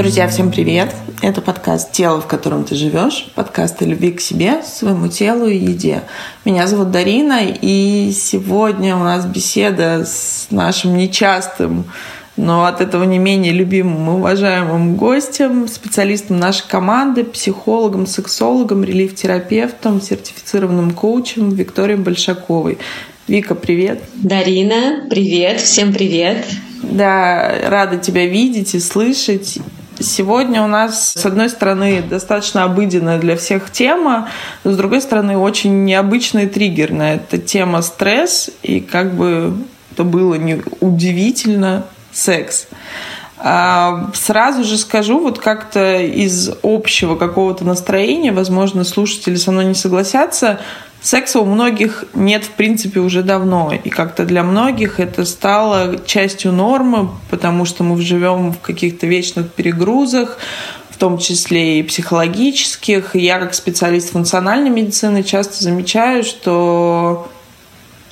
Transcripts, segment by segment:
Друзья, всем привет! Это подкаст «Тело, в котором ты живешь», подкаст о любви к себе, своему телу и еде. Меня зовут Дарина, и сегодня у нас беседа с нашим нечастым, но от этого не менее любимым и уважаемым гостем, специалистом нашей команды, психологом, сексологом, релиф-терапевтом, сертифицированным коучем Викторией Большаковой. Вика, привет. Дарина, привет, всем привет. Да, рада тебя видеть и слышать. Сегодня у нас, с одной стороны, достаточно обыденная для всех тема, но с другой стороны, очень необычная и триггерная. Это тема стресс, и как бы это было не удивительно, секс. А, сразу же скажу, вот как-то из общего какого-то настроения, возможно, слушатели со мной не согласятся, Секса у многих нет, в принципе, уже давно. И как-то для многих это стало частью нормы, потому что мы живем в каких-то вечных перегрузах, в том числе и психологических. Я, как специалист функциональной медицины, часто замечаю, что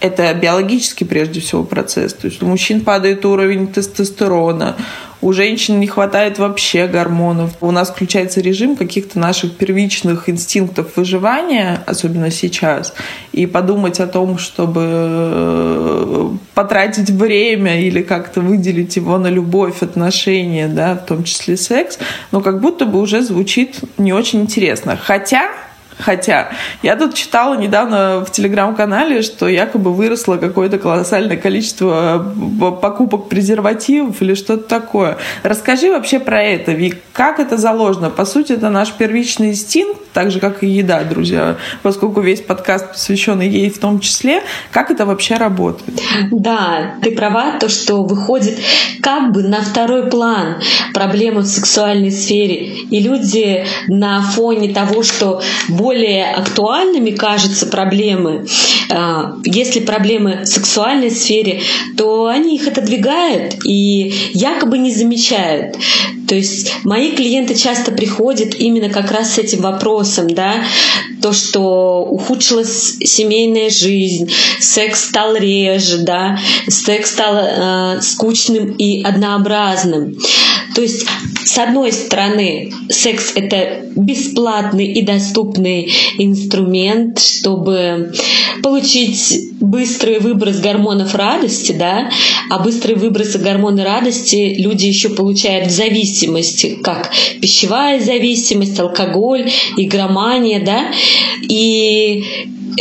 это биологический прежде всего процесс. То есть у мужчин падает уровень тестостерона, у женщин не хватает вообще гормонов. У нас включается режим каких-то наших первичных инстинктов выживания, особенно сейчас. И подумать о том, чтобы э, потратить время или как-то выделить его на любовь, отношения, да, в том числе секс, но как будто бы уже звучит не очень интересно. Хотя Хотя я тут читала недавно в телеграм-канале, что якобы выросло какое-то колоссальное количество э, покупок презервативов или что-то такое. Расскажи вообще про это, Вик. Как это заложено? По сути, это наш первичный инстинкт, так же, как и еда, друзья, поскольку весь подкаст посвящен ей в том числе. Как это вообще работает? Да, ты права, то, что выходит как бы на второй план проблема в сексуальной сфере. И люди на фоне того, что более актуальными кажутся проблемы. А, если проблемы в сексуальной сфере, то они их отодвигают и якобы не замечают. То есть мои клиенты часто приходят именно как раз с этим вопросом, да, то, что ухудшилась семейная жизнь, секс стал реже, да, секс стал э, скучным и однообразным. То есть, с одной стороны, секс — это бесплатный и доступный инструмент, чтобы получить быстрый выброс гормонов радости, да, а быстрые выбросы гормона радости люди еще получают в зависимости, как пищевая зависимость, алкоголь, игромания, да, и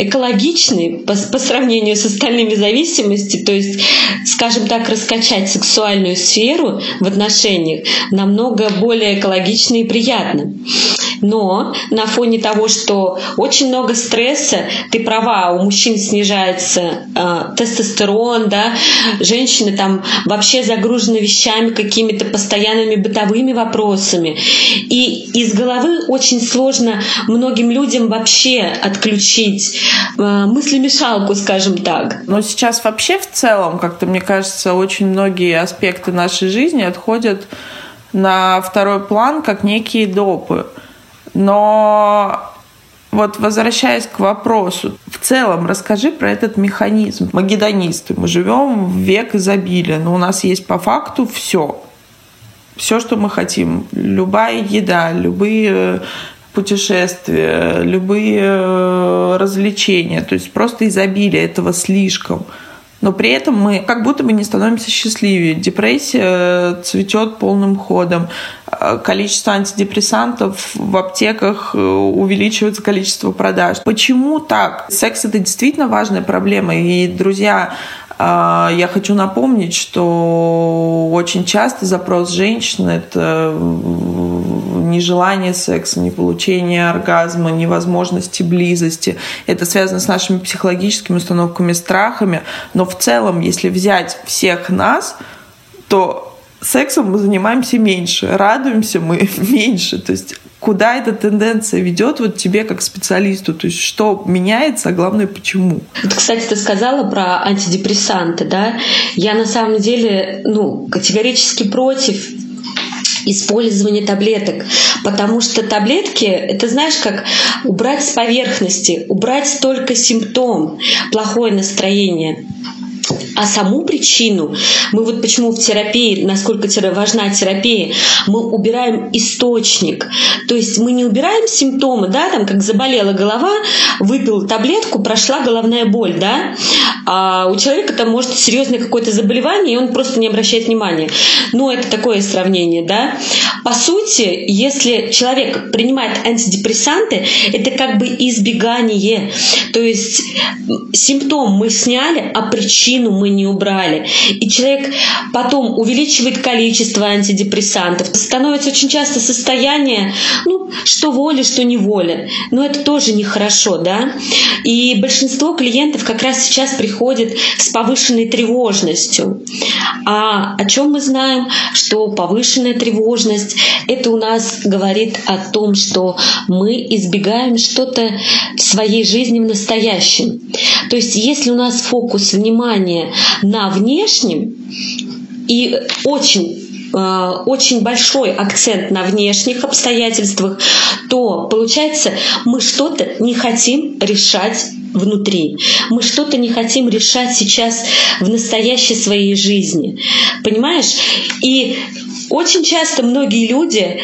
экологичный по, по сравнению с остальными зависимостями, то есть, скажем так, раскачать сексуальную сферу в отношениях намного более экологично и приятно. Но на фоне того, что очень много стресса, ты права, у мужчин снижается э, тестостерон, да, женщины там вообще загружены вещами, какими-то постоянными бытовыми вопросами. И из головы очень сложно многим людям вообще отключить э, мыслемешалку, скажем так. Но сейчас вообще в целом, как-то мне кажется, очень многие аспекты нашей жизни отходят на второй план, как некие допы. Но вот возвращаясь к вопросу, в целом расскажи про этот механизм. Мы гедонисты, мы живем в век изобилия, но у нас есть по факту все. Все, что мы хотим. Любая еда, любые путешествия, любые э, развлечения. То есть просто изобилие этого слишком. Но при этом мы как будто бы не становимся счастливее. Депрессия цветет полным ходом. Количество антидепрессантов в аптеках э, увеличивается количество продаж. Почему так? Секс это действительно важная проблема. И, друзья, а, я хочу напомнить, что очень часто запрос женщин — это нежелание секса, не получение оргазма, невозможности близости. Это связано с нашими психологическими установками, страхами. Но в целом, если взять всех нас, то сексом мы занимаемся меньше, радуемся мы меньше. То есть куда эта тенденция ведет вот тебе как специалисту? То есть что меняется, а главное почему? Вот, кстати, ты сказала про антидепрессанты, да? Я на самом деле ну, категорически против использования таблеток, потому что таблетки, это знаешь, как убрать с поверхности, убрать только симптом, плохое настроение. А саму причину, мы вот почему в терапии, насколько важна терапия, мы убираем источник. То есть мы не убираем симптомы, да, там как заболела голова, выпил таблетку, прошла головная боль, да, а у человека там может серьезное какое-то заболевание, и он просто не обращает внимания. Ну, это такое сравнение, да. По сути, если человек принимает антидепрессанты, это как бы избегание. То есть симптом мы сняли, а причину мы не убрали. И человек потом увеличивает количество антидепрессантов. Становится очень часто состояние, ну, что воля, что неволя. Но это тоже нехорошо, да. И большинство клиентов как раз сейчас приходят с повышенной тревожностью. А о чем мы знаем? Что повышенная тревожность — это у нас говорит о том, что мы избегаем что-то в своей жизни в настоящем. То есть если у нас фокус внимания на внешнем и очень э, очень большой акцент на внешних обстоятельствах, то получается мы что-то не хотим решать внутри. Мы что-то не хотим решать сейчас в настоящей своей жизни. Понимаешь? И очень часто многие люди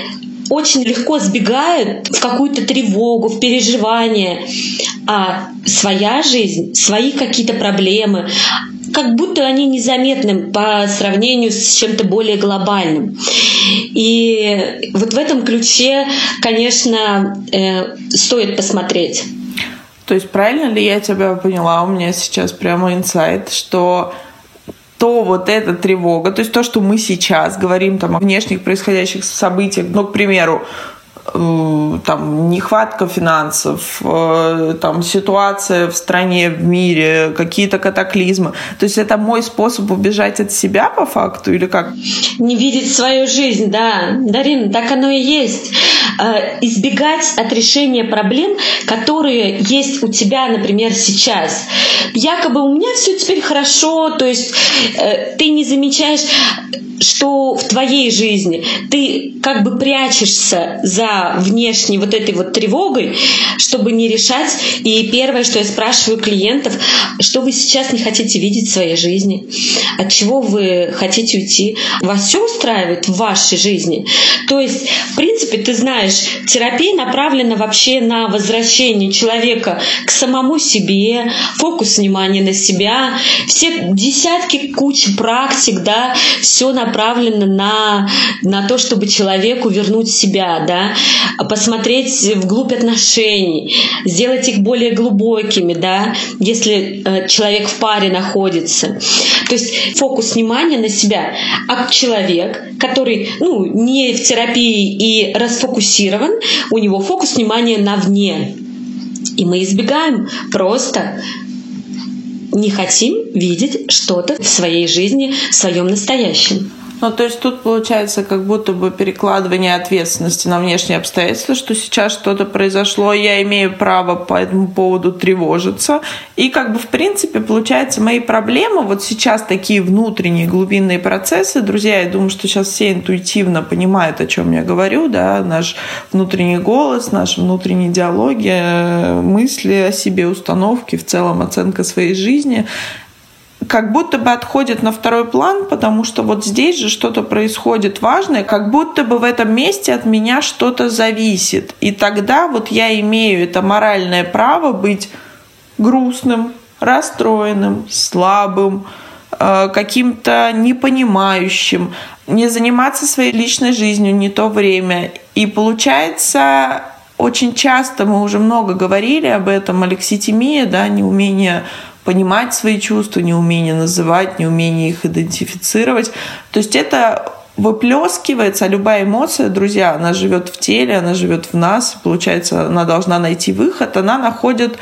очень легко сбегают в какую-то тревогу, в переживание. А своя жизнь, свои какие-то проблемы, как будто они незаметны по сравнению с чем-то более глобальным. И вот в этом ключе, конечно, э, стоит посмотреть. То есть правильно ли я тебя поняла? У меня сейчас прямо инсайт, что то вот эта тревога, то есть то, что мы сейчас говорим там о внешних происходящих событиях, ну, к примеру, там нехватка финансов, э, там ситуация в стране, в мире, какие-то катаклизмы. То есть это мой способ убежать от себя по факту или как? Не видеть свою жизнь, да. Дарина, так оно и есть. Э, избегать от решения проблем, которые есть у тебя, например, сейчас. Якобы у меня все теперь хорошо, то есть ты не замечаешь что в твоей жизни ты как бы прячешься за внешней вот этой вот тревогой, чтобы не решать. И первое, что я спрашиваю клиентов, что вы сейчас не хотите видеть в своей жизни, от чего вы хотите уйти, вас все устраивает в вашей жизни. То есть, в принципе, ты знаешь, терапия направлена вообще на возвращение человека к самому себе, фокус внимания на себя, все десятки куч практик, да, все на направлена на, на то, чтобы человеку вернуть себя, да, посмотреть вглубь отношений, сделать их более глубокими, да, если э, человек в паре находится. То есть фокус внимания на себя. А человек, который ну, не в терапии и расфокусирован, у него фокус внимания на вне. И мы избегаем просто не хотим видеть что-то в своей жизни, в своем настоящем. Ну, то есть тут получается как будто бы перекладывание ответственности на внешние обстоятельства, что сейчас что-то произошло, я имею право по этому поводу тревожиться. И как бы в принципе получается мои проблемы, вот сейчас такие внутренние глубинные процессы, друзья, я думаю, что сейчас все интуитивно понимают, о чем я говорю, да, наш внутренний голос, наши внутренние диалоги, э, мысли о себе, установки, в целом оценка своей жизни — как будто бы отходит на второй план, потому что вот здесь же что-то происходит важное, как будто бы в этом месте от меня что-то зависит. И тогда вот я имею это моральное право быть грустным, расстроенным, слабым, э, каким-то непонимающим, не заниматься своей личной жизнью не то время. И получается, очень часто мы уже много говорили об этом, алекситимия, да, неумение понимать свои чувства, неумение называть, неумение их идентифицировать. То есть это выплескивается, а любая эмоция, друзья, она живет в теле, она живет в нас, получается, она должна найти выход, она находит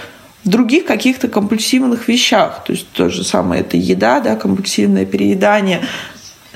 в других каких-то компульсивных вещах. То есть то же самое это еда, да, компульсивное переедание,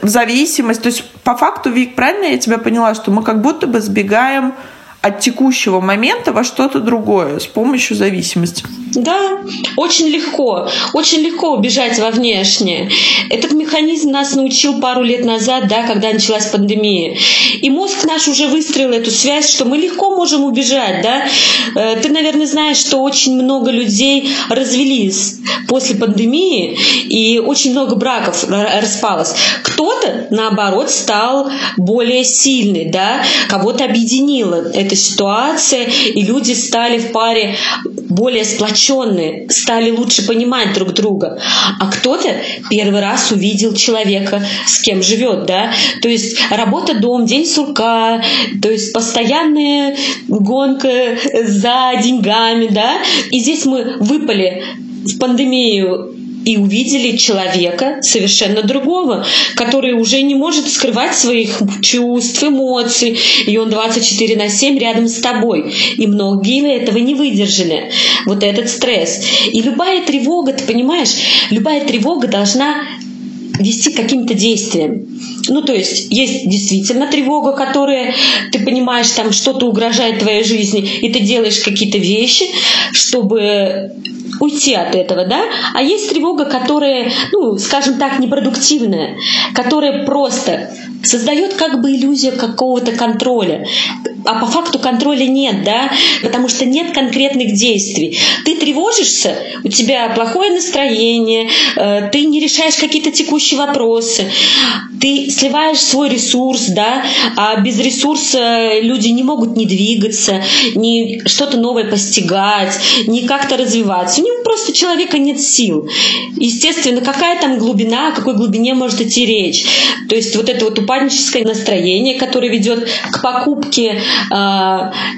в зависимость. То есть по факту, Вик, правильно я тебя поняла, что мы как будто бы сбегаем от текущего момента во что-то другое с помощью зависимости. Да, очень легко. Очень легко убежать во внешнее. Этот механизм нас научил пару лет назад, да, когда началась пандемия. И мозг наш уже выстроил эту связь, что мы легко можем убежать. Да? Э, ты, наверное, знаешь, что очень много людей развелись. после пандемии, и очень много браков распалось. Кто-то, наоборот, стал более сильный, да, кого-то объединила эта ситуация, и люди стали в паре более сплоченные, стали лучше понимать друг друга. А кто-то первый раз увидел человека, с кем живет, да, то есть работа, дом, день сурка, то есть постоянная гонка за деньгами, да, и здесь мы выпали в пандемию и увидели человека совершенно другого, который уже не может скрывать своих чувств, эмоций, и он 24 на 7 рядом с тобой. И многие этого не выдержали. Вот этот стресс. И любая тревога, ты понимаешь, любая тревога должна вести каким-то действиям. Ну, то есть есть действительно тревога, которая, ты понимаешь, там что-то угрожает твоей жизни, и ты делаешь какие-то вещи, чтобы уйти от этого, да, а есть тревога, которая, ну, скажем так, непродуктивная, которая просто создает как бы иллюзию какого-то контроля. А по факту контроля нет, да, потому что нет конкретных действий. Ты тревожишься, у тебя плохое настроение, э, ты не решаешь какие-то текущие вопросы, ты сливаешь свой ресурс, да, а без ресурса люди не могут ни двигаться, ни что-то новое постигать, ни как-то развиваться. У него просто человека нет сил. Естественно, какая там глубина, о какой глубине может идти речь. То есть вот это вот упадническое настроение, которое ведет к покупке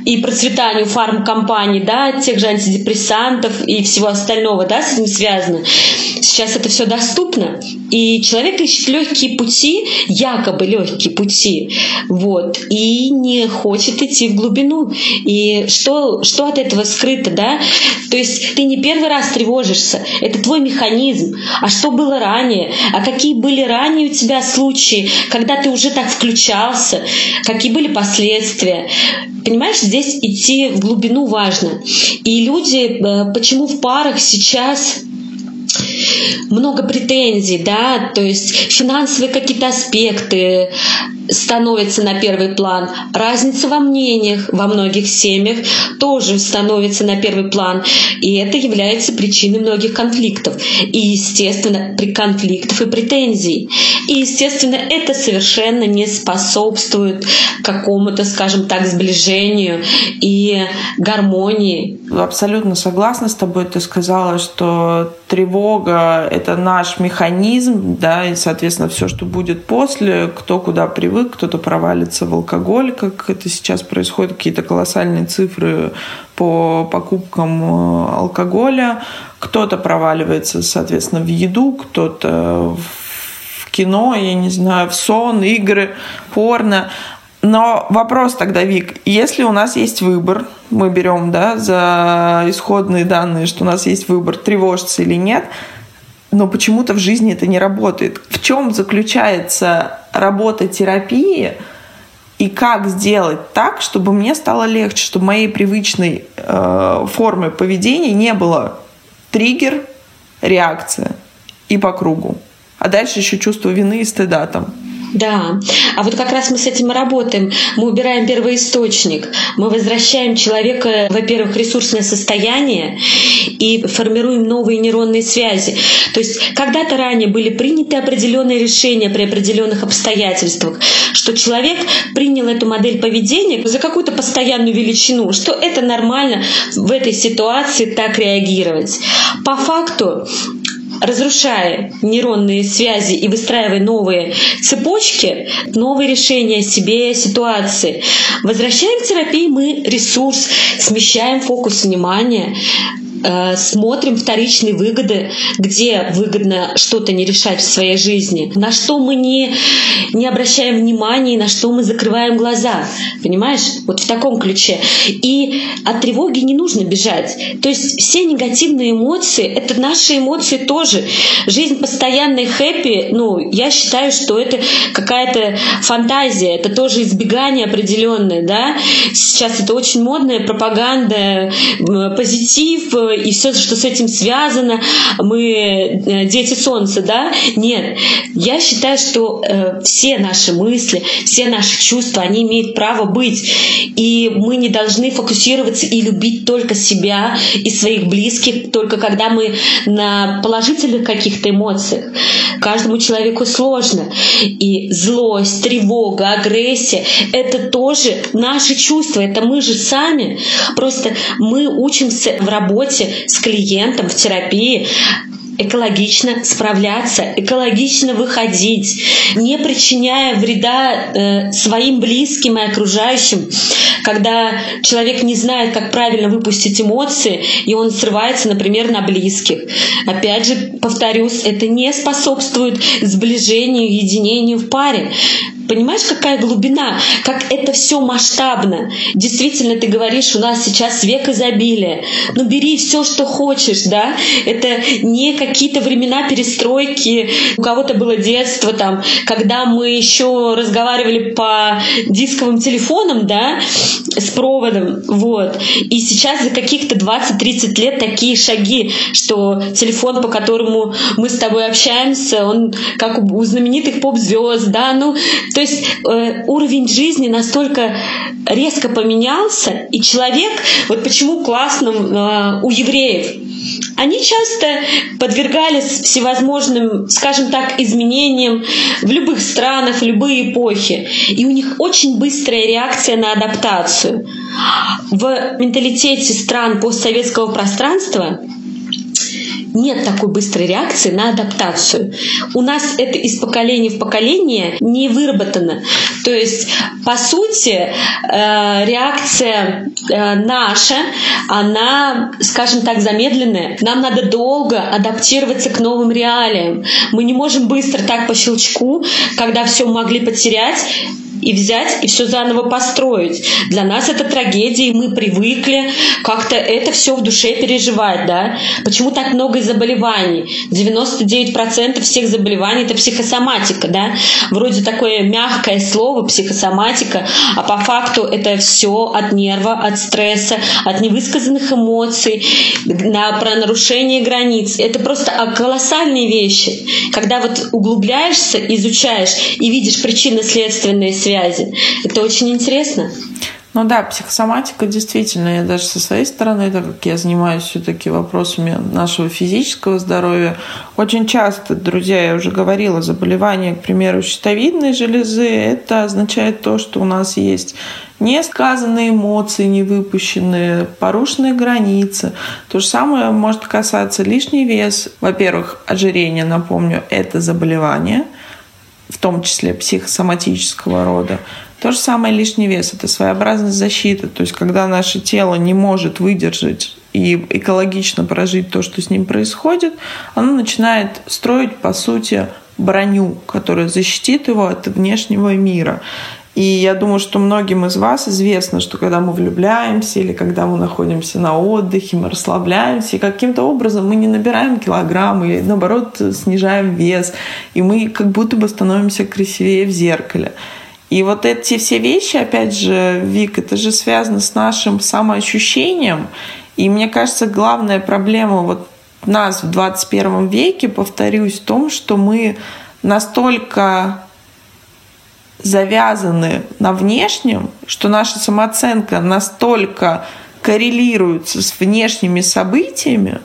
и процветанию фармкомпаний, да, тех же антидепрессантов и всего остального, да, с этим связано. Сейчас это все доступно, и человек ищет легкие пути, якобы легкие пути, вот, и не хочет идти в глубину. И что, что от этого скрыто, да? То есть ты не первый раз тревожишься, это твой механизм. А что было ранее? А какие были ранее у тебя случаи, когда ты уже так включался? Какие были последствия? Понимаешь, здесь идти в глубину важно. И люди, э, почему в парах сейчас много претензий, да, то есть финансовые какие-то аспекты, становится на первый план. Разница во мнениях во многих семьях тоже становится на первый план. И это является причиной многих конфликтов. И, естественно, при конфликтов и претензий. И, естественно, это совершенно не способствует какому-то, скажем так, сближению и гармонии. Абсолютно согласна с тобой. Ты сказала, что тревога — это наш механизм, да, и, соответственно, все, что будет после, кто куда привык, привык, кто-то провалится в алкоголь, как это сейчас происходит, какие-то колоссальные цифры по покупкам э, алкоголя, кто-то проваливается, соответственно, в еду, кто-то в кино, я не знаю, в сон, игры, порно. Но вопрос тогда, Вик, если у нас есть выбор, мы берем да, за исходные данные, что у нас есть выбор, тревожиться или нет – но почему-то в жизни это не работает. В чем заключается работа терапии и как сделать так, чтобы мне стало легче, чтобы моей привычной э, формы поведения не было триггер, реакция и по кругу. А дальше еще чувство вины и стыда там. Да, а вот как раз мы с этим и работаем. Мы убираем первоисточник, мы возвращаем человека, во-первых, ресурсное состояние и формируем новые нейронные связи. То есть когда-то ранее были приняты определенные решения при определенных обстоятельствах, что человек принял эту модель поведения за какую-то постоянную величину, что это нормально в этой ситуации так реагировать. По факту разрушая нейронные связи и выстраивая новые цепочки, новые решения себе, ситуации. Возвращаем к терапии мы ресурс, смещаем фокус внимания, смотрим вторичные выгоды, где выгодно что-то не решать в своей жизни, на что мы не, не обращаем внимания, на что мы закрываем глаза. Понимаешь? Вот в таком ключе. И от тревоги не нужно бежать. То есть все негативные эмоции — это наши эмоции тоже. Жизнь постоянной хэппи, ну, я считаю, что это какая-то фантазия, это тоже избегание определенное, да. Сейчас это очень модная пропаганда, позитив, и все, что с этим связано, мы э, дети солнца, да? Нет. Я считаю, что э, все наши мысли, все наши чувства, они имеют право быть. И мы не должны фокусироваться и любить только себя и своих близких, только когда мы на положительных каких-то эмоциях. Каждому человеку сложно. И злость, тревога, агрессия — это тоже наши чувства, это мы же сами. Просто мы учимся в работе с клиентом, в терапии экологично справляться, экологично выходить, не причиняя вреда э, своим близким и окружающим. Когда человек не знает, как правильно выпустить эмоции, и он срывается, например, на близких. Опять же, повторюсь, это не способствует сближению, единению в паре. Понимаешь, какая глубина, как это все масштабно. Действительно, ты говоришь, у нас сейчас век изобилия. Ну, бери все, что хочешь, да. Это не какие-то времена перестройки. У кого-то было детство, там, когда мы еще разговаривали по дисковым телефонам, да, с проводом, вот. И сейчас за каких-то 20-30 лет такие шаги, что телефон, по которому мы с тобой общаемся, он как у знаменитых поп-звезд, да, ну, то есть э, уровень жизни настолько резко поменялся, и человек, вот почему классно э, у евреев, они часто подвергались всевозможным, скажем так, изменениям в любых странах, в любые эпохи. И у них очень быстрая реакция на адаптацию. В менталитете стран постсоветского пространства нет такой быстрой реакции на адаптацию. У нас это из поколения в поколение не выработано. То есть, по сути, э, реакция э, наша, она, скажем так, замедленная. Нам надо долго адаптироваться к новым реалиям. Мы не можем быстро так по щелчку, когда все могли потерять, и взять и все заново построить. Для нас это трагедия, и мы привыкли как-то это все в душе переживать, да. Почему так много заболеваний? 99% всех заболеваний это психосоматика, да. Вроде такое мягкое слово психосоматика, а по факту это все от нерва, от стресса, от невысказанных эмоций, на, про нарушение границ. Это просто колоссальные вещи. Когда вот углубляешься, изучаешь и видишь причинно-следственные связи, связи. Это очень интересно. Ну да, психосоматика действительно, я даже со своей стороны, так как я занимаюсь все-таки вопросами нашего физического здоровья, очень часто, друзья, я уже говорила, заболевание, к примеру, щитовидной железы, это означает то, что у нас есть несказанные эмоции, не выпущенные, порушенные границы. То же самое может касаться лишний вес. Во-первых, ожирение, напомню, это заболевание – в том числе психосоматического рода. То же самое лишний вес – это своеобразная защита. То есть, когда наше тело не может выдержать и экологично прожить то, что с ним происходит, оно начинает строить, по сути, броню, которая защитит его от внешнего мира. И я думаю, что многим из вас известно, что когда мы влюбляемся или когда мы находимся на отдыхе, мы расслабляемся, и каким-то образом мы не набираем килограммы, и наоборот снижаем вес, и мы как будто бы становимся красивее в зеркале. И вот эти все вещи, опять же, Вик, это же связано с нашим самоощущением. И мне кажется, главная проблема вот нас в 21 веке, повторюсь, в том, что мы настолько завязаны на внешнем, что наша самооценка настолько коррелируется с внешними событиями,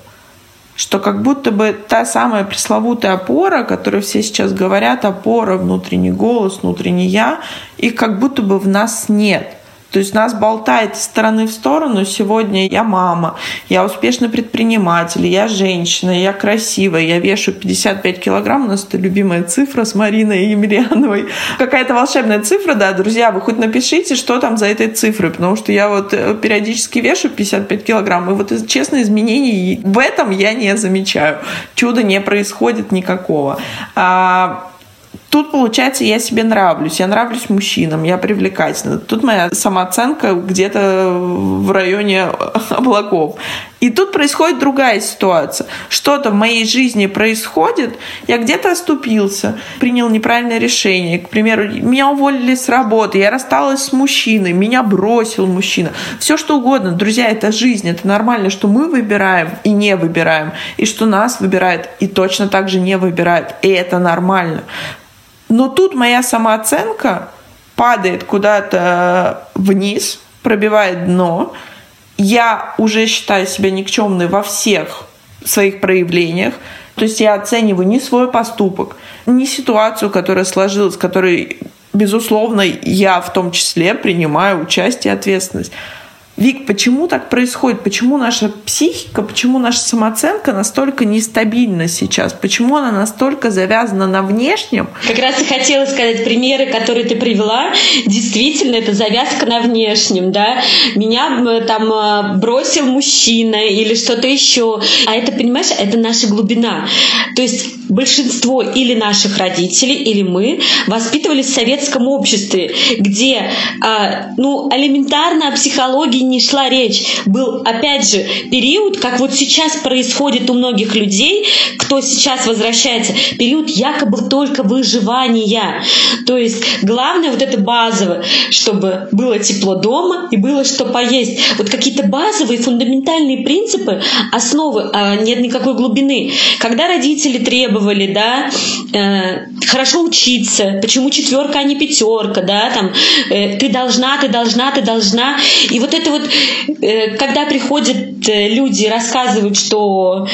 что как будто бы та самая пресловутая опора, о которой все сейчас говорят, опора, внутренний голос, внутренний я, их как будто бы в нас нет – то есть нас болтает из стороны в сторону. Сегодня я мама, я успешный предприниматель, я женщина, я красивая, я вешу 55 килограмм. У нас это любимая цифра с Мариной Емельяновой. Какая-то волшебная цифра, да, друзья, вы хоть напишите, что там за этой цифрой, потому что я вот э, периодически вешу 55 килограмм, и вот честно, изменений в этом я не замечаю. Чуда не происходит никакого. А Тут, получается, я себе нравлюсь. Я нравлюсь мужчинам, я привлекательна. Тут моя самооценка где-то в районе облаков. И тут происходит другая ситуация. Что-то в моей жизни происходит, я где-то оступился, принял неправильное решение. К примеру, меня уволили с работы, я рассталась с мужчиной, меня бросил мужчина. Все что угодно. Друзья, это жизнь, это нормально, что мы выбираем и не выбираем, и что нас выбирает и точно так же не выбирает. И это нормально. Но тут моя самооценка падает куда-то вниз, пробивает дно. Я уже считаю себя никчемной во всех своих проявлениях. То есть я оцениваю не свой поступок, не ситуацию, которая сложилась, которой, безусловно, я в том числе принимаю участие и ответственность. Вик, почему так происходит? Почему наша психика, почему наша самооценка настолько нестабильна сейчас? Почему она настолько завязана на внешнем? Как раз и хотела сказать, примеры, которые ты привела, действительно, это завязка на внешнем, да. Меня там э, бросил мужчина или что-то еще. А это, понимаешь, это наша глубина. То есть большинство или наших родителей, или мы воспитывались в советском обществе, где, а, ну, элементарно о психологии не шла речь. Был, опять же, период, как вот сейчас происходит у многих людей, кто сейчас возвращается, период якобы только выживания. То есть главное вот это базовое, чтобы было тепло дома и было что поесть. Вот какие-то базовые фундаментальные принципы, основы, а нет никакой глубины. Когда родители требовали, да, э, хорошо учиться, почему четверка, а не пятерка, да, там, э, ты должна, ты должна, ты должна. И вот это вот, э, когда приходят э, люди и рассказывают, что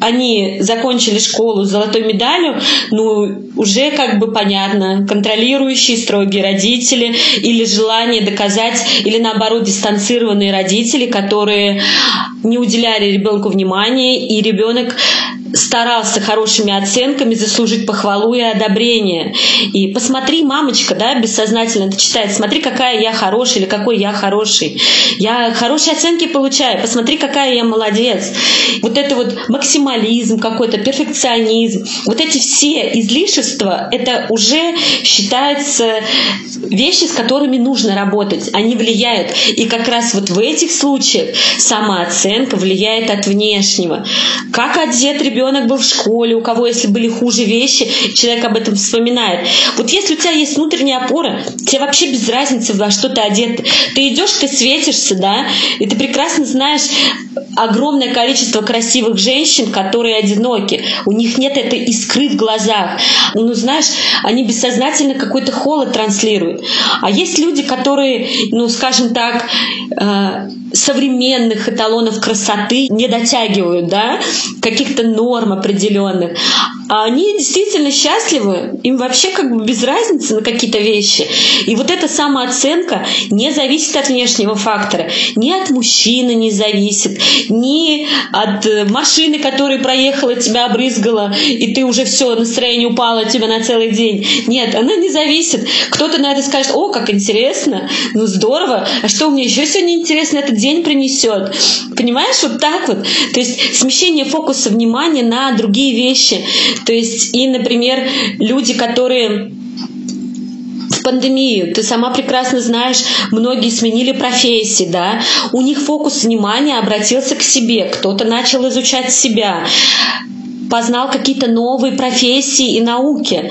они закончили школу с золотой медалью, ну, уже как бы понятно, контролирующие строгие родители или желание доказать, или наоборот дистанцированные родители, которые не уделяли ребенку внимания, и ребенок старался хорошими оценками заслужить похвалу и одобрение. И посмотри, мамочка, да, бессознательно это читает, смотри, какая я хорошая или какой я хороший. Я хорошие оценки получаю, посмотри, какая я молодец. Вот это вот максимализм какой-то, перфекционизм, вот эти все излишества, это уже считается вещи, с которыми нужно работать. Они влияют. И как раз вот в этих случаях самооценка влияет от внешнего. Как одет ребенок ребенок был в школе, у кого, если были хуже вещи, человек об этом вспоминает. Вот если у тебя есть внутренняя опора, тебе вообще без разницы, во что ты одет. Ты идешь, ты светишься, да, и ты прекрасно знаешь огромное количество красивых женщин, которые одиноки. У них нет этой искры в глазах. Ну, знаешь, они бессознательно какой-то холод транслируют. А есть люди, которые, ну, скажем так, э, современных эталонов красоты не дотягивают, да, каких-то норм определенных. А они действительно счастливы, им вообще как бы без разницы на какие-то вещи. И вот эта самооценка не зависит от внешнего фактора, ни от мужчины не зависит, ни от э, машины, которая проехала, тебя обрызгала, и ты уже все, настроение упало тебя на целый день. Нет, она не зависит. Кто-то на это скажет, о, как интересно, ну здорово, а что мне еще сегодня интересно этот день принесет? Понимаешь, вот так вот. То есть смещение фокуса внимания на другие вещи. То есть и, например, люди, которые в пандемию. Ты сама прекрасно знаешь, многие сменили профессии, да, у них фокус внимания обратился к себе, кто-то начал изучать себя, познал какие-то новые профессии и науки,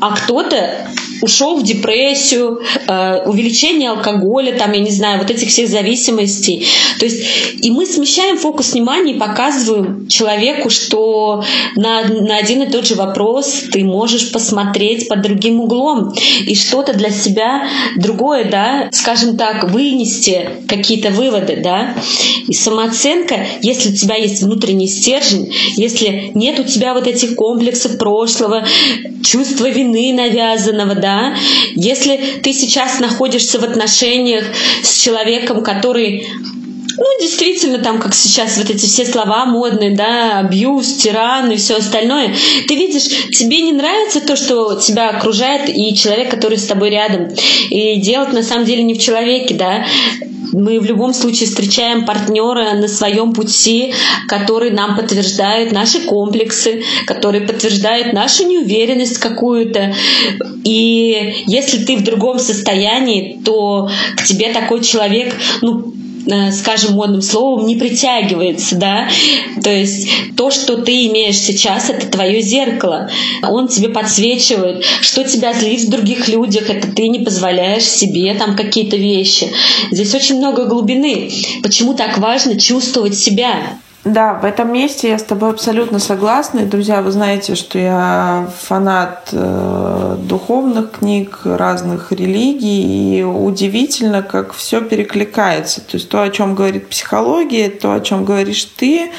а кто-то ушел в депрессию, э, увеличение алкоголя, там, я не знаю, вот этих всех зависимостей. То есть, и мы смещаем фокус внимания и показываем человеку, что на, на один и тот же вопрос ты можешь посмотреть под другим углом и что-то для себя другое, да, скажем так, вынести какие-то выводы, да. И самооценка, если у тебя есть внутренний стержень, если нет у тебя вот этих комплексов прошлого, чувства вины навязанного, да, если ты сейчас находишься в отношениях с человеком, который ну, действительно, там, как сейчас вот эти все слова модные, да, абьюз, тиран и все остальное. Ты видишь, тебе не нравится то, что тебя окружает, и человек, который с тобой рядом. И делать на самом деле не в человеке, да. Мы в любом случае встречаем партнера на своем пути, который нам подтверждает наши комплексы, который подтверждает нашу неуверенность какую-то. И если ты в другом состоянии, то к тебе такой человек, ну, скажем модным словом, не притягивается, да. То есть то, что ты имеешь сейчас, это твое зеркало. Он тебе подсвечивает, что тебя злит в других людях, это ты не позволяешь себе там какие-то вещи. Здесь очень много глубины. Почему так важно чувствовать себя? Да, в этом месте я с тобой абсолютно согласна. И, друзья, вы знаете, что я фанат э, духовных книг, разных религий, и удивительно, как все перекликается. То есть то, о чем говорит психология, то, о чем говоришь ты,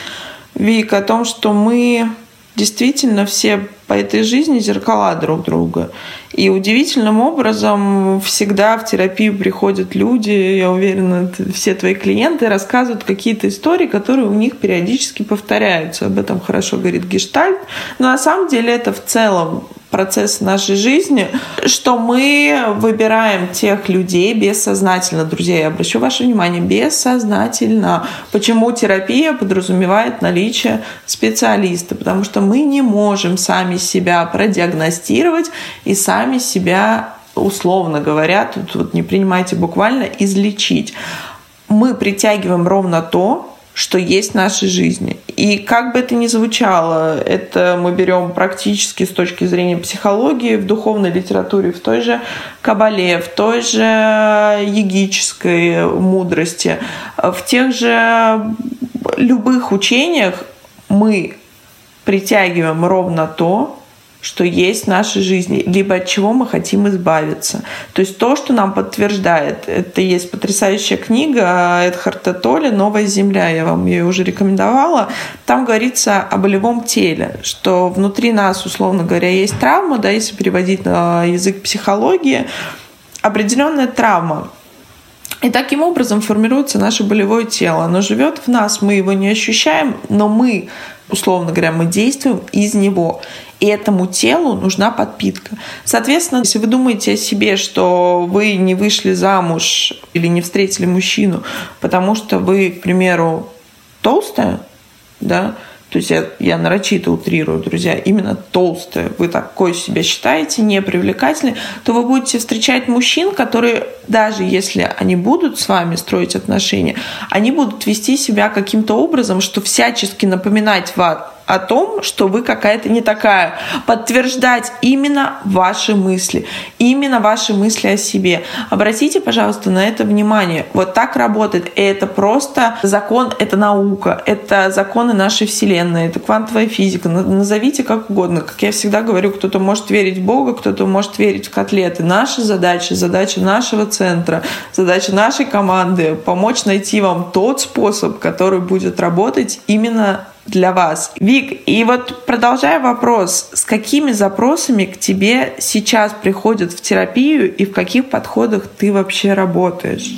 Вик, о том, что мы действительно все по этой жизни зеркала друг друга. И удивительным образом всегда в терапию приходят люди, я уверена, все твои клиенты рассказывают какие-то истории, которые у них периодически повторяются. Об этом хорошо говорит Гештальт. Но на самом деле это в целом процесс нашей жизни, что мы выбираем тех людей бессознательно. Друзья, я обращу ваше внимание, бессознательно. Почему терапия подразумевает наличие специалиста? Потому что мы не можем сами себя продиагностировать и сами себя, условно говоря, тут вот не принимайте буквально, излечить. Мы притягиваем ровно то, что есть в нашей жизни. И как бы это ни звучало, это мы берем практически с точки зрения психологии, в духовной литературе, в той же кабале, в той же егической мудрости, в тех же любых учениях мы притягиваем ровно то, что есть в нашей жизни, либо от чего мы хотим избавиться. То есть то, что нам подтверждает. Это есть потрясающая книга Эдхарта Толли «Новая земля». Я вам ее уже рекомендовала. Там говорится о болевом теле, что внутри нас, условно говоря, есть травма, да, если переводить на язык психологии, определенная травма, и таким образом формируется наше болевое тело. Оно живет в нас, мы его не ощущаем, но мы, условно говоря, мы действуем из него. И этому телу нужна подпитка. Соответственно, если вы думаете о себе, что вы не вышли замуж или не встретили мужчину, потому что вы, к примеру, толстая, да, то есть я, я нарочито утрирую, друзья, именно толстая, вы такой себя считаете, непривлекательный, то вы будете встречать мужчин, которые, даже если они будут с вами строить отношения, они будут вести себя каким-то образом, что всячески напоминать вам о том, что вы какая-то не такая. Подтверждать именно ваши мысли, именно ваши мысли о себе. Обратите, пожалуйста, на это внимание. Вот так работает. И это просто закон, это наука, это законы нашей Вселенной, это квантовая физика. Назовите как угодно. Как я всегда говорю, кто-то может верить в Бога, кто-то может верить в котлеты. Наша задача, задача нашего центра, задача нашей команды помочь найти вам тот способ, который будет работать именно для вас. Вик, и вот продолжая вопрос, с какими запросами к тебе сейчас приходят в терапию и в каких подходах ты вообще работаешь?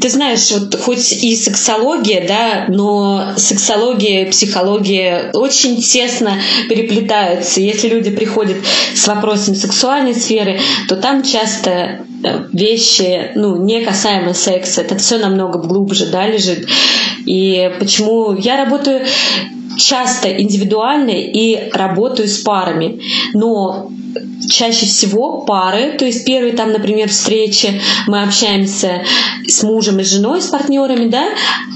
Ты знаешь, вот хоть и сексология, да, но сексология и психология очень тесно переплетаются. Если люди приходят с вопросами сексуальной сферы, то там часто вещи, ну, не касаемо секса, это все намного глубже, да, лежит. И почему я работаю часто индивидуально и работаю с парами, но чаще всего пары, то есть первые там, например, встречи, мы общаемся с мужем и женой, с партнерами, да,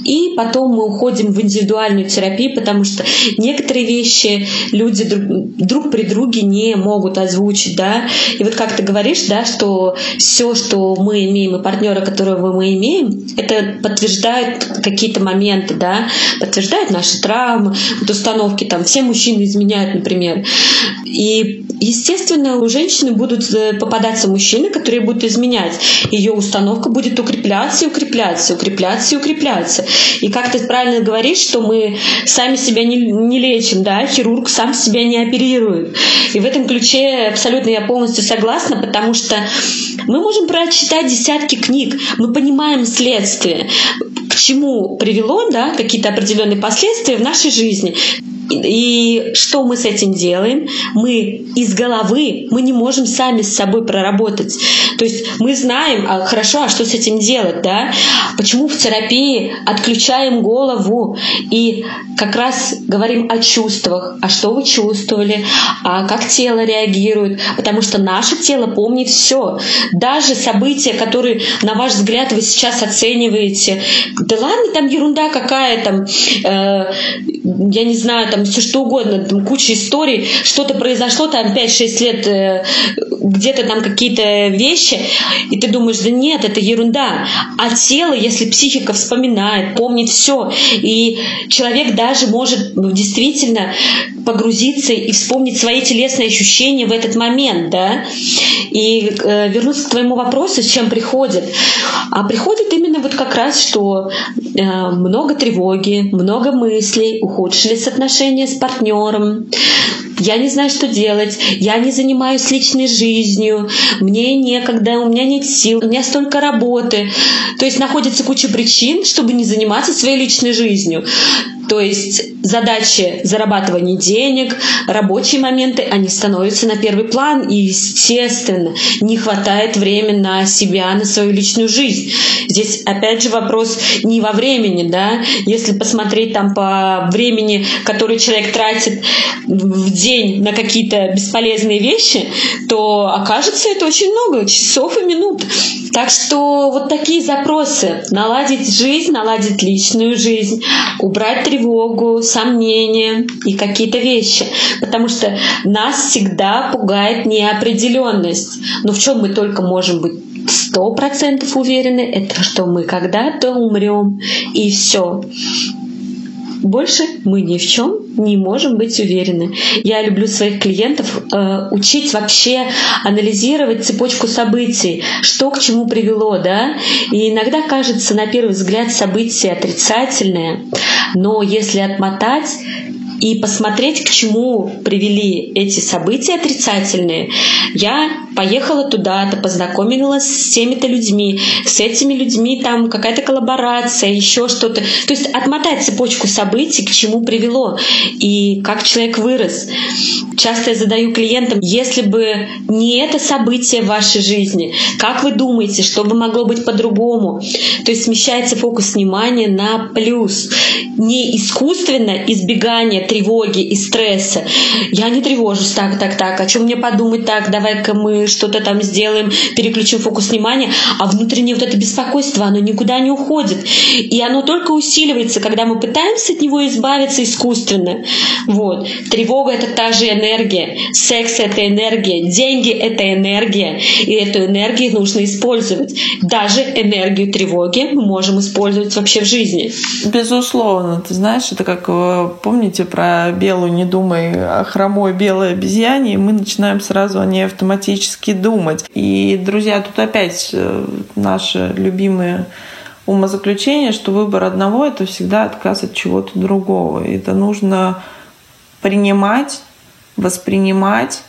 и потом мы уходим в индивидуальную терапию, потому что некоторые вещи люди друг, друг при друге не могут озвучить, да, и вот как ты говоришь, да, что все, что мы имеем, и партнера, которого мы имеем, это подтверждает какие-то моменты, да, подтверждает наши травмы, вот установки, там, все мужчины изменяют, например, и, естественно, у женщины будут э, попадаться мужчины, которые будут изменять. Ее установка будет укрепляться и укрепляться, укрепляться и укрепляться. И как ты правильно говоришь, что мы сами себя не, не лечим, да, хирург сам себя не оперирует. И в этом ключе абсолютно я полностью согласна, потому что мы можем прочитать десятки книг, мы понимаем следствие, к чему привело, да, какие-то определенные последствия в нашей жизни. И что мы с этим делаем? Мы из головы, мы не можем сами с собой проработать. То есть мы знаем, а, хорошо, а что с этим делать, да? Почему в терапии отключаем голову и как раз говорим о чувствах, а что вы чувствовали, а как тело реагирует, потому что наше тело помнит все, даже события, которые, на ваш взгляд, вы сейчас оцениваете, да ладно, там ерунда какая там, э, я не знаю, там все что угодно, там куча историй, что-то произошло там 5-6 лет, э, где-то там какие-то вещи, и ты думаешь, да нет, это ерунда. А тело, если психика вспоминает, помнит все, и человек даже может ну, действительно погрузиться и вспомнить свои телесные ощущения в этот момент, да. И э, вернуться к твоему вопросу, с чем приходит. А приходит именно вот как раз, что э, много тревоги, много мыслей, ухудшились отношения с партнером, я не знаю, что делать, я не занимаюсь личной жизнью, мне некогда, у меня нет сил, у меня столько работы. То есть находится куча причин, чтобы не заниматься своей личной жизнью. То есть задачи зарабатывания денег, рабочие моменты, они становятся на первый план. И, естественно, не хватает времени на себя, на свою личную жизнь. Здесь, опять же, вопрос не во времени, да. Если посмотреть там по времени, который человек тратит в день на какие-то бесполезные вещи, то окажется это очень много, часов и минут. Так что вот такие запросы. Наладить жизнь, наладить личную жизнь, убрать тревогу, сомнения и какие-то вещи. Потому что нас всегда пугает неопределенность. Но в чем мы только можем быть сто процентов уверены, это что мы когда-то умрем, и все. Больше мы ни в чем не можем быть уверены. Я люблю своих клиентов э, учить вообще анализировать цепочку событий, что к чему привело, да. И иногда кажется на первый взгляд событие отрицательное, но если отмотать и посмотреть, к чему привели эти события отрицательные, я поехала туда-то, познакомилась с теми-то людьми, с этими людьми там какая-то коллаборация, еще что-то. То есть отмотать цепочку событий, к чему привело и как человек вырос. Часто я задаю клиентам, если бы не это событие в вашей жизни, как вы думаете, что бы могло быть по-другому? То есть смещается фокус внимания на плюс. Не искусственно избегание тревоги и стресса. Я не тревожусь так, так, так. О чем мне подумать так? Давай-ка мы что-то там сделаем, переключим фокус внимания. А внутреннее вот это беспокойство, оно никуда не уходит. И оно только усиливается, когда мы пытаемся от него избавиться искусственно. Вот. Тревога — это та же энергия. Секс — это энергия. Деньги — это энергия. И эту энергию нужно использовать. Даже энергию тревоги мы можем использовать вообще в жизни. Безусловно. Ты знаешь, это как, э, помните про белую «Не думай о хромой белой обезьяне», и мы начинаем сразу о ней автоматически думать. И, друзья, тут опять э, наши любимые умозаключение, что выбор одного — это всегда отказ от чего-то другого. Это нужно принимать, воспринимать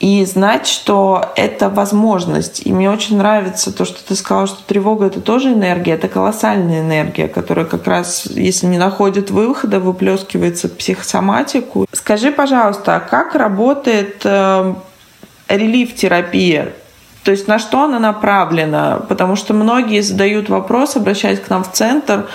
и знать, что это возможность. И мне очень нравится то, что ты сказала, что тревога — это тоже энергия, это колоссальная энергия, которая как раз, если не находит выхода, выплескивается в психосоматику. Скажи, пожалуйста, а как работает э, релиф-терапия? То есть на что она направлена? Потому что многие задают вопрос, обращаясь к нам в центр,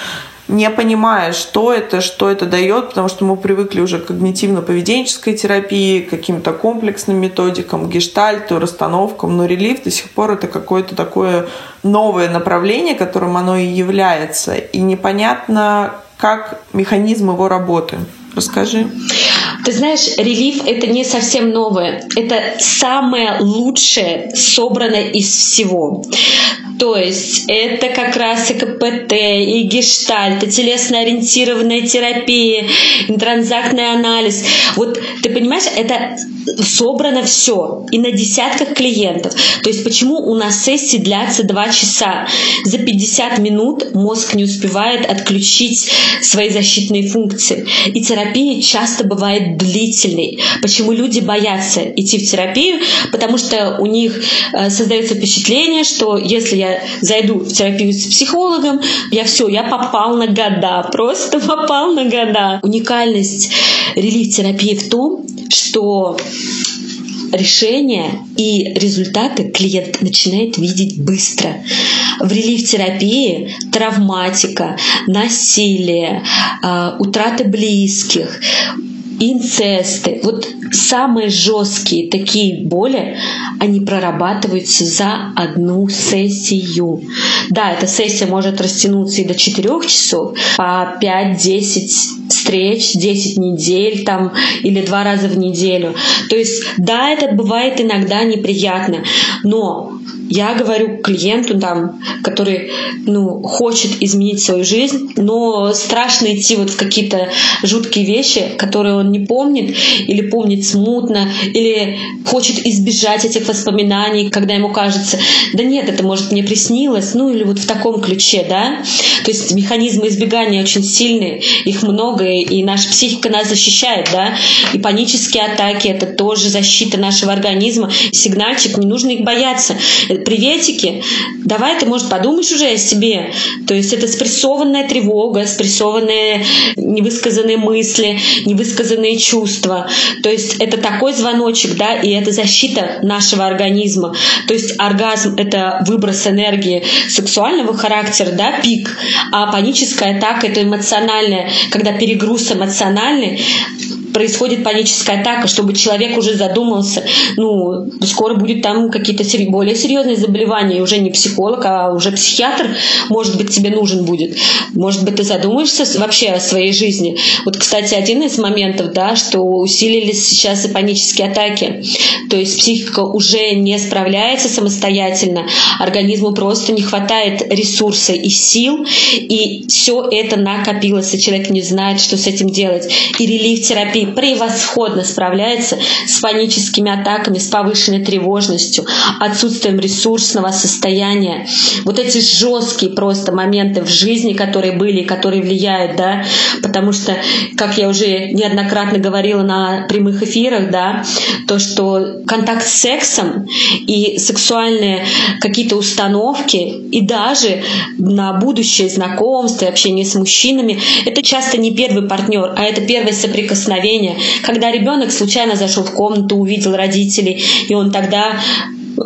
не понимая, что это, что это дает, потому что мы привыкли уже к когнитивно-поведенческой терапии, к каким-то комплексным методикам, гештальту, расстановкам, но релиф до сих пор это какое-то такое новое направление, которым оно и является, и непонятно, как механизм его работы. Расскажи. Ты знаешь, релиф это не совсем новое. Это самое лучшее собрано из всего. То есть это как раз и КПТ, и гештальт, и телесно-ориентированная терапия, и транзактный анализ. Вот ты понимаешь, это собрано все и на десятках клиентов. То есть почему у нас сессии длятся два часа? За 50 минут мозг не успевает отключить свои защитные функции. И терапия часто бывает длительной. Почему люди боятся идти в терапию? Потому что у них э, создается впечатление, что если я зайду в терапию с психологом, я все, я попал на года, просто попал на года. Уникальность релиф-терапии в том, что решения и результаты клиент начинает видеть быстро. В релиф-терапии травматика, насилие, а, утраты близких, инцесты, вот самые жесткие такие боли, они прорабатываются за одну сессию. Да, эта сессия может растянуться и до 4 часов, по 5-10 встреч, 10 недель там, или два раза в неделю. То есть, да, это бывает иногда неприятно, но я говорю клиенту, там, который ну, хочет изменить свою жизнь, но страшно идти вот в какие-то жуткие вещи, которые он не помнит или помнит смутно, или хочет избежать этих воспоминаний, когда ему кажется, да нет, это может мне приснилось, ну или вот в таком ключе, да. То есть механизмы избегания очень сильные, их много, и наша психика нас защищает, да. И панические атаки — это тоже защита нашего организма, сигнальчик, не нужно их бояться приветики, давай ты, может, подумаешь уже о себе. То есть это спрессованная тревога, спрессованные невысказанные мысли, невысказанные чувства. То есть это такой звоночек, да, и это защита нашего организма. То есть оргазм — это выброс энергии сексуального характера, да, пик, а паническая атака — это эмоциональная, когда перегруз эмоциональный, происходит паническая атака, чтобы человек уже задумался, ну, скоро будет там какие-то более серьезные заболевания, и уже не психолог, а уже психиатр, может быть, тебе нужен будет. Может быть, ты задумаешься вообще о своей жизни. Вот, кстати, один из моментов, да, что усилились сейчас и панические атаки. То есть психика уже не справляется самостоятельно, организму просто не хватает ресурса и сил, и все это накопилось, и человек не знает, что с этим делать. И релиф-терапия превосходно справляется с паническими атаками, с повышенной тревожностью, отсутствием ресурсного состояния. Вот эти жесткие просто моменты в жизни, которые были, которые влияют, да, потому что, как я уже неоднократно говорила на прямых эфирах, да, то, что контакт с сексом и сексуальные какие-то установки, и даже на будущее знакомство и общение с мужчинами, это часто не первый партнер, а это первое соприкосновение мышления, когда ребенок случайно зашел в комнату, увидел родителей, и он тогда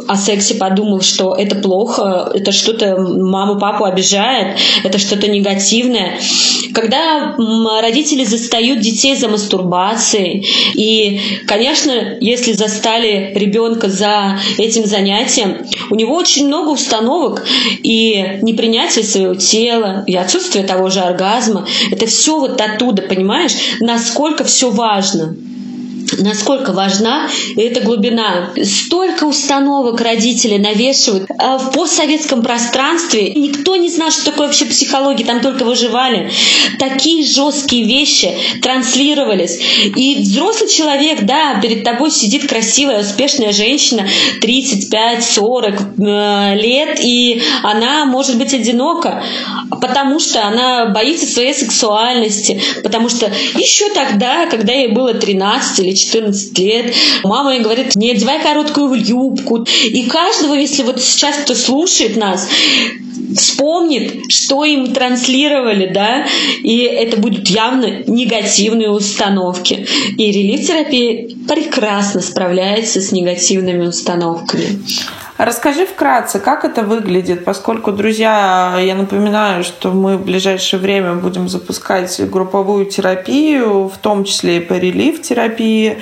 о сексе подумал, что это плохо, это что-то маму, папу обижает, это что-то негативное. Когда родители застают детей за мастурбацией, и, конечно, если застали ребенка за этим занятием, у него очень много установок и непринятие своего тела, и отсутствие того же оргазма. Это все вот оттуда, понимаешь, насколько все важно насколько важна эта глубина. Столько установок родители навешивают а в постсоветском пространстве. Никто не знал, что такое вообще психология, там только выживали. Такие жесткие вещи транслировались. И взрослый человек, да, перед тобой сидит красивая, успешная женщина, 35-40 э, лет, и она может быть одинока, потому что она боится своей сексуальности, потому что еще тогда, когда ей было 13 или 14 лет. Мама ей говорит, не одевай короткую юбку. И каждого, если вот сейчас кто слушает нас, вспомнит, что им транслировали, да, и это будут явно негативные установки. И релиф-терапия прекрасно справляется с негативными установками. Расскажи вкратце, как это выглядит, поскольку, друзья, я напоминаю, что мы в ближайшее время будем запускать групповую терапию, в том числе и по релиф-терапии,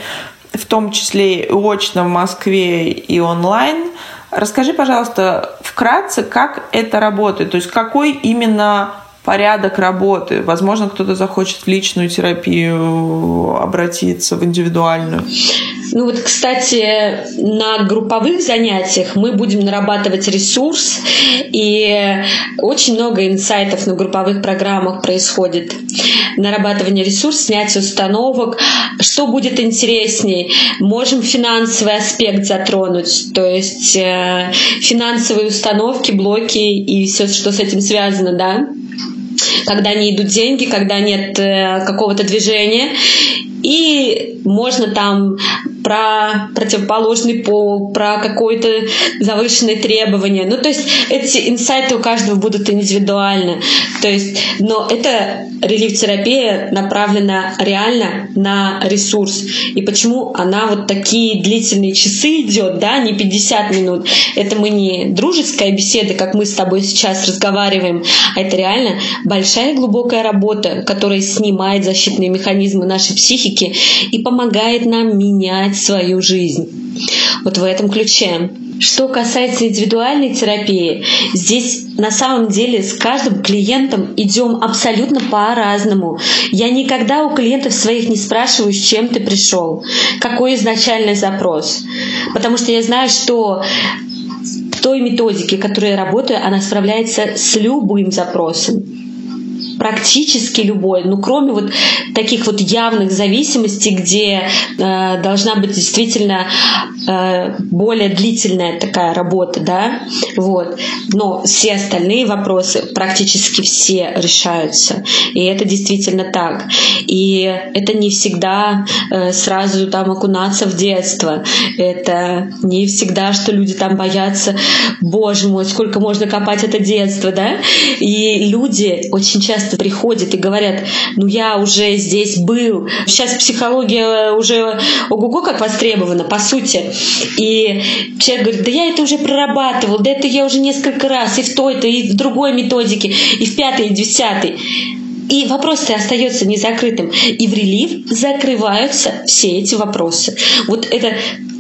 в том числе и очно в Москве и онлайн. Расскажи, пожалуйста, вкратце, как это работает, то есть какой именно порядок работы. Возможно, кто-то захочет в личную терапию обратиться, в индивидуальную. Ну вот, кстати, на групповых занятиях мы будем нарабатывать ресурс, и очень много инсайтов на групповых программах происходит. Нарабатывание ресурса, снятие установок. Что будет интересней? Можем финансовый аспект затронуть, то есть э, финансовые установки, блоки и все, что с этим связано, да? Когда не идут деньги, когда нет э, какого-то движения. И можно там про противоположный пол, про какое-то завышенное требование. Ну, то есть эти инсайты у каждого будут индивидуальны. То есть, но это релиф-терапия направлена реально на ресурс. И почему она вот такие длительные часы идет, да, не 50 минут. Это мы не дружеская беседа, как мы с тобой сейчас разговариваем, а это реально большая глубокая работа, которая снимает защитные механизмы нашей психики и помогает нам менять свою жизнь. Вот в этом ключе. Что касается индивидуальной терапии, здесь на самом деле с каждым клиентом идем абсолютно по-разному. Я никогда у клиентов своих не спрашиваю, с чем ты пришел, какой изначальный запрос. Потому что я знаю, что той методике, которой я работаю, она справляется с любым запросом практически любой, ну кроме вот таких вот явных зависимостей, где э, должна быть действительно э, более длительная такая работа, да, вот. Но все остальные вопросы практически все решаются, и это действительно так. И это не всегда э, сразу там окунаться в детство, это не всегда, что люди там боятся, боже мой, сколько можно копать это детство, да, и люди очень часто приходят и говорят, ну я уже здесь был. Сейчас психология уже ого-го как востребована, по сути. И человек говорит, да я это уже прорабатывал, да это я уже несколько раз и в той-то, и в другой методике, и в пятой, и в десятой. И вопрос остается незакрытым. И в релив закрываются все эти вопросы. Вот это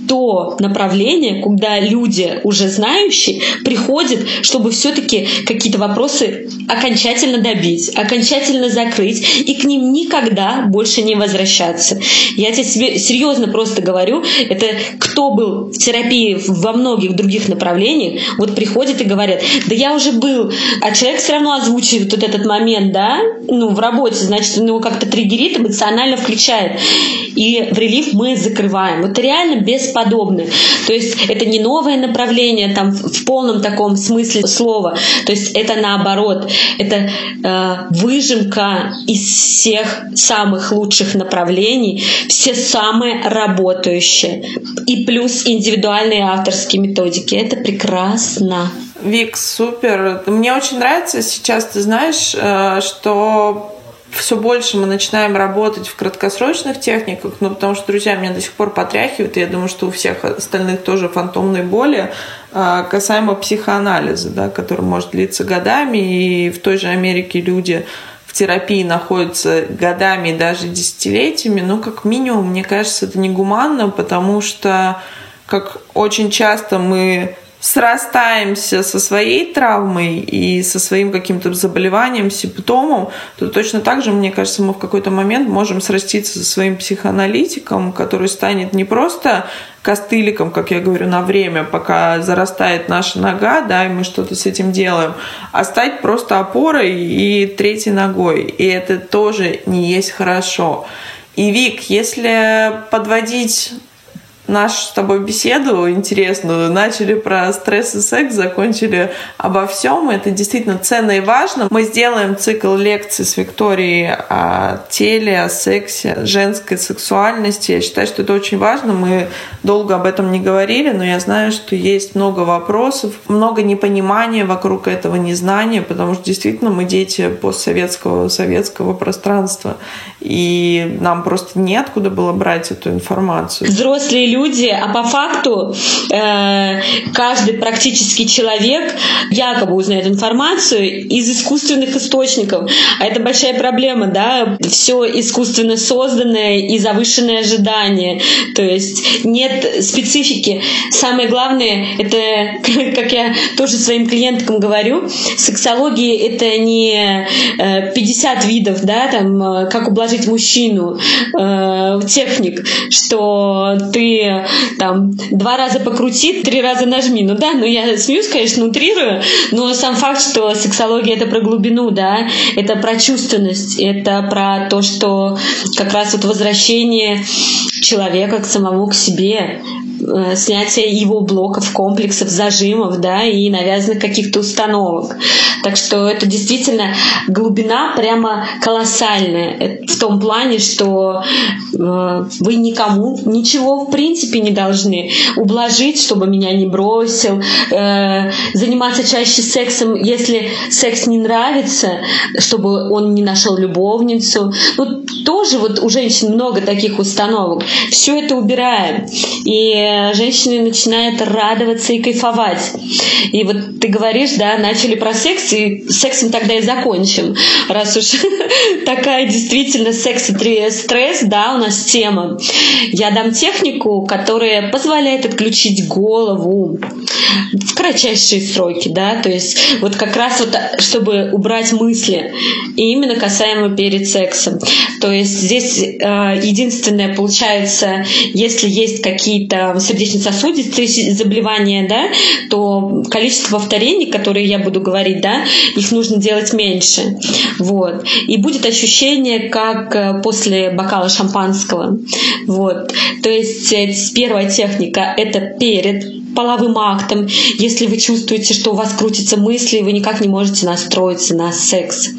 то направление, куда люди уже знающие приходят, чтобы все-таки какие-то вопросы окончательно добить, окончательно закрыть и к ним никогда больше не возвращаться. Я тебе серьезно просто говорю, это кто был в терапии во многих других направлениях, вот приходит и говорят, да я уже был, а человек все равно озвучивает вот этот момент, да, ну, в работе, значит, он его как-то триггерит, эмоционально включает. И в релиф мы закрываем. Вот реально без бесподобны. То есть это не новое направление там в полном таком смысле слова. То есть это наоборот, это э, выжимка из всех самых лучших направлений, все самые работающие. И плюс индивидуальные авторские методики. Это прекрасно. Вик, супер. Мне очень нравится сейчас, ты знаешь, э, что все больше мы начинаем работать в краткосрочных техниках, ну, потому что, друзья, меня до сих пор потряхивают, и я думаю, что у всех остальных тоже фантомные боли, а, касаемо психоанализа, да, который может длиться годами, и в той же Америке люди в терапии находятся годами, даже десятилетиями, ну, как минимум, мне кажется, это негуманно, потому что, как очень часто мы срастаемся со своей травмой и со своим каким-то заболеванием, симптомом, то точно так же, мне кажется, мы в какой-то момент можем сраститься со своим психоаналитиком, который станет не просто костыликом, как я говорю, на время, пока зарастает наша нога, да, и мы что-то с этим делаем, а стать просто опорой и третьей ногой. И это тоже не есть хорошо. И Вик, если подводить нашу с тобой беседу интересную. Начали про стресс и секс, закончили обо всем. Это действительно ценно и важно. Мы сделаем цикл лекций с Викторией о теле, о сексе, женской сексуальности. Я считаю, что это очень важно. Мы долго об этом не говорили, но я знаю, что есть много вопросов, много непонимания вокруг этого незнания, потому что действительно мы дети постсоветского советского пространства. И нам просто неоткуда было брать эту информацию. Взрослые люди, а по факту э, каждый практически человек якобы узнает информацию из искусственных источников. А это большая проблема, да, все искусственно созданное и завышенное ожидание. То есть нет специфики. Самое главное, это, как я тоже своим клиенткам говорю, сексология это не 50 э, видов, да, там, э, как ублажить мужчину, э, техник, что ты там два раза покрути, три раза нажми. Ну да, ну я смеюсь, конечно, утрирую, но сам факт, что сексология это про глубину, да, это про чувственность, это про то, что как раз вот возвращение человека к самому к себе, снятия его блоков, комплексов, зажимов, да, и навязанных каких-то установок. Так что это действительно глубина прямо колоссальная в том плане, что э, вы никому ничего в принципе не должны ублажить, чтобы меня не бросил, э, заниматься чаще сексом, если секс не нравится, чтобы он не нашел любовницу. Ну, тоже вот у женщин много таких установок. Все это убираем. И женщины начинают радоваться и кайфовать. И вот ты говоришь, да, начали про секс, и сексом тогда и закончим. Раз уж такая действительно секс и стресс, да, у нас тема. Я дам технику, которая позволяет отключить голову в кратчайшие сроки, да, то есть вот как раз вот, чтобы убрать мысли, и именно касаемо перед сексом. То есть здесь э, единственное получается, если есть какие-то сердечно-сосудистые заболевания, да, то количество повторений, которые я буду говорить, да, их нужно делать меньше. Вот. И будет ощущение, как э, после бокала шампанского. Вот. То есть э, первая техника — это перед половым актом, если вы чувствуете, что у вас крутятся мысли, и вы никак не можете настроиться на секс.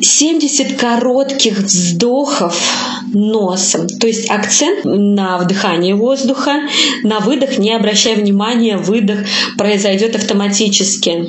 70 коротких вздохов носом. То есть акцент на вдыхание воздуха, на выдох не обращая внимания, выдох произойдет автоматически.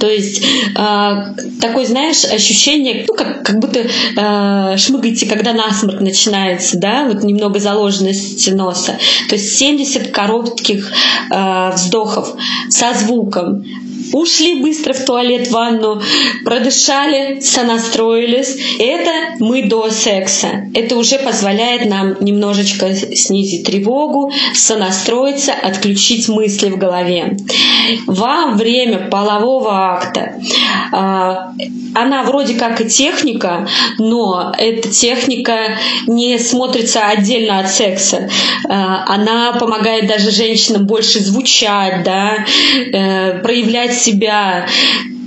То есть э, такое, знаешь, ощущение, ну, как, как будто э, шмыгаете, когда насморк начинается, да, вот немного заложенность носа. То есть 70 коротких э, вздохов со звуком ушли быстро в туалет, в ванну, продышали, сонастроились. Это мы до секса. Это уже позволяет нам немножечко снизить тревогу, сонастроиться, отключить мысли в голове. Во время полового акта а, она вроде как и техника, но эта техника не смотрится отдельно от секса. А, она помогает даже женщинам больше звучать, да, э, проявлять себя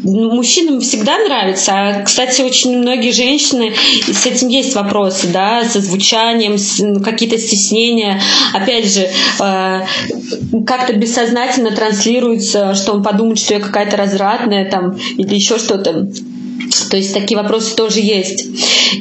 мужчинам всегда нравится. А, кстати, очень многие женщины, с этим есть вопросы, да, со звучанием, ну, какие-то стеснения. Опять же, э, как-то бессознательно транслируется, что он подумает, что я какая-то развратная там или еще что-то. То есть такие вопросы тоже есть.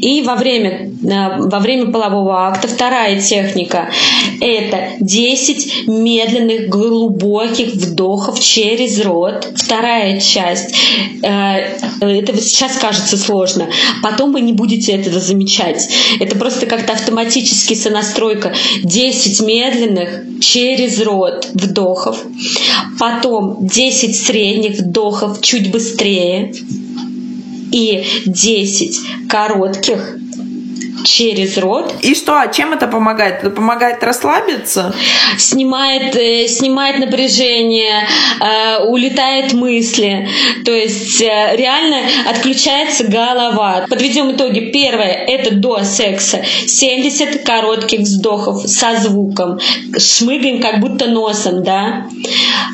И во время, э, во время полового акта вторая техника – это 10 медленных глубоких вдохов через рот. Вторая часть э, – это сейчас кажется сложно. Потом вы не будете этого замечать. Это просто как-то автоматически сонастройка. 10 медленных через рот вдохов. Потом 10 средних вдохов чуть быстрее и 10 коротких через рот. И что, а чем это помогает? Это помогает расслабиться? Снимает, э, снимает напряжение, э, улетает мысли. То есть э, реально отключается голова. Подведем итоги. Первое – это до секса. 70 коротких вздохов со звуком. Шмыгаем как будто носом, да?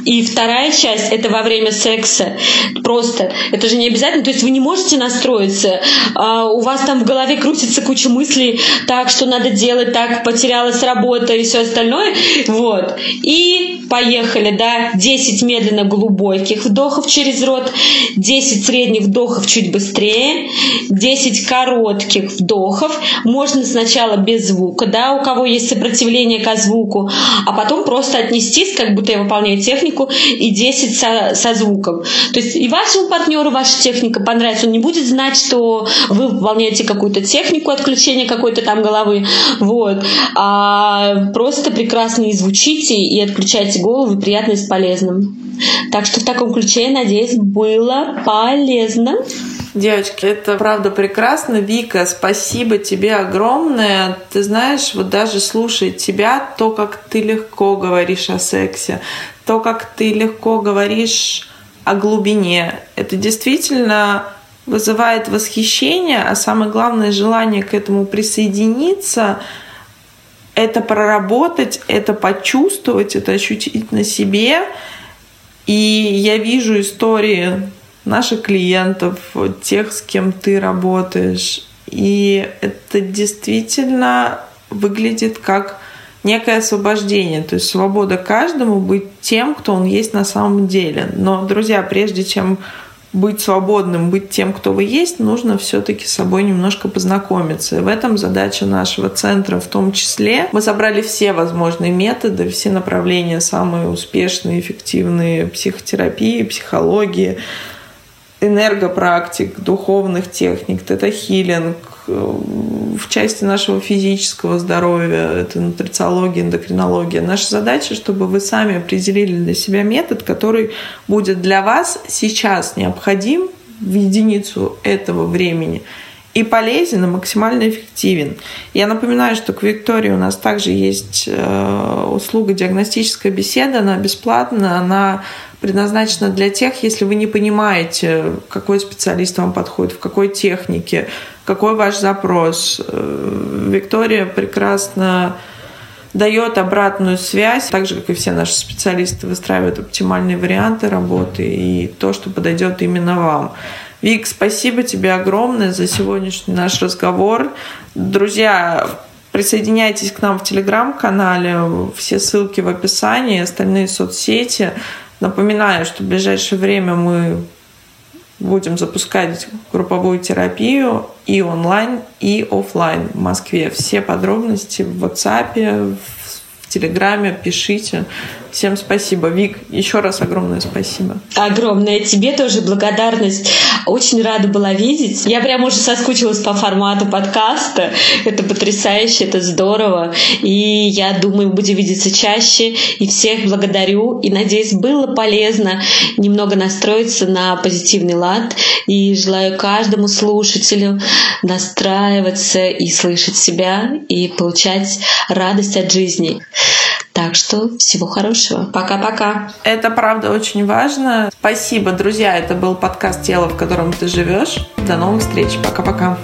И вторая часть – это во время секса. Просто, это же не обязательно. То есть вы не можете настроиться. А у вас там в голове крутится куча мыслей, мысли, так, что надо делать, так, потерялась работа и все остальное. Вот. И поехали, да, 10 медленно глубоких вдохов через рот, 10 средних вдохов чуть быстрее, 10 коротких вдохов. Можно сначала без звука, да, у кого есть сопротивление к звуку, а потом просто отнестись, как будто я выполняю технику, и 10 со, со звуком. То есть и вашему партнеру ваша техника понравится, он не будет знать, что вы выполняете какую-то технику отключения вращение какой-то там головы, вот, а просто прекрасно и звучите, и отключайте голову, приятно и с полезным. Так что в таком ключе, надеюсь, было полезно. Девочки, это правда прекрасно. Вика, спасибо тебе огромное. Ты знаешь, вот даже слушая тебя, то, как ты легко говоришь о сексе, то, как ты легко говоришь о глубине, это действительно вызывает восхищение, а самое главное желание к этому присоединиться, это проработать, это почувствовать, это ощутить на себе. И я вижу истории наших клиентов, тех, с кем ты работаешь. И это действительно выглядит как некое освобождение, то есть свобода каждому быть тем, кто он есть на самом деле. Но, друзья, прежде чем быть свободным, быть тем, кто вы есть, нужно все-таки с собой немножко познакомиться. И в этом задача нашего центра в том числе. Мы собрали все возможные методы, все направления, самые успешные, эффективные психотерапии, психологии, энергопрактик, духовных техник, тета-хилинг, в части нашего физического здоровья, это нутрициология, эндокринология. Наша задача, чтобы вы сами определили для себя метод, который будет для вас сейчас необходим в единицу этого времени и полезен, и максимально эффективен. Я напоминаю, что к Виктории у нас также есть э, услуга диагностическая беседа, она бесплатная, она предназначена для тех, если вы не понимаете, какой специалист вам подходит, в какой технике, какой ваш запрос. Э, Виктория прекрасно дает обратную связь, так же, как и все наши специалисты выстраивают оптимальные варианты работы и то, что подойдет именно вам. Вик, спасибо тебе огромное за сегодняшний наш разговор. Друзья, присоединяйтесь к нам в телеграм-канале, все ссылки в описании, остальные соцсети. Напоминаю, что в ближайшее время мы будем запускать групповую терапию и онлайн, и офлайн в Москве. Все подробности в WhatsApp, в Телеграме пишите. Всем спасибо. Вик, еще раз огромное спасибо. Огромное тебе тоже благодарность. Очень рада была видеть. Я прям уже соскучилась по формату подкаста. Это потрясающе, это здорово. И я думаю, будем видеться чаще. И всех благодарю. И надеюсь, было полезно немного настроиться на позитивный лад. И желаю каждому слушателю настраиваться и слышать себя, и получать радость от жизни. Так что всего хорошего. Пока-пока. Это правда очень важно. Спасибо, друзья. Это был подкаст «Тело, в котором ты живешь». До новых встреч. Пока-пока.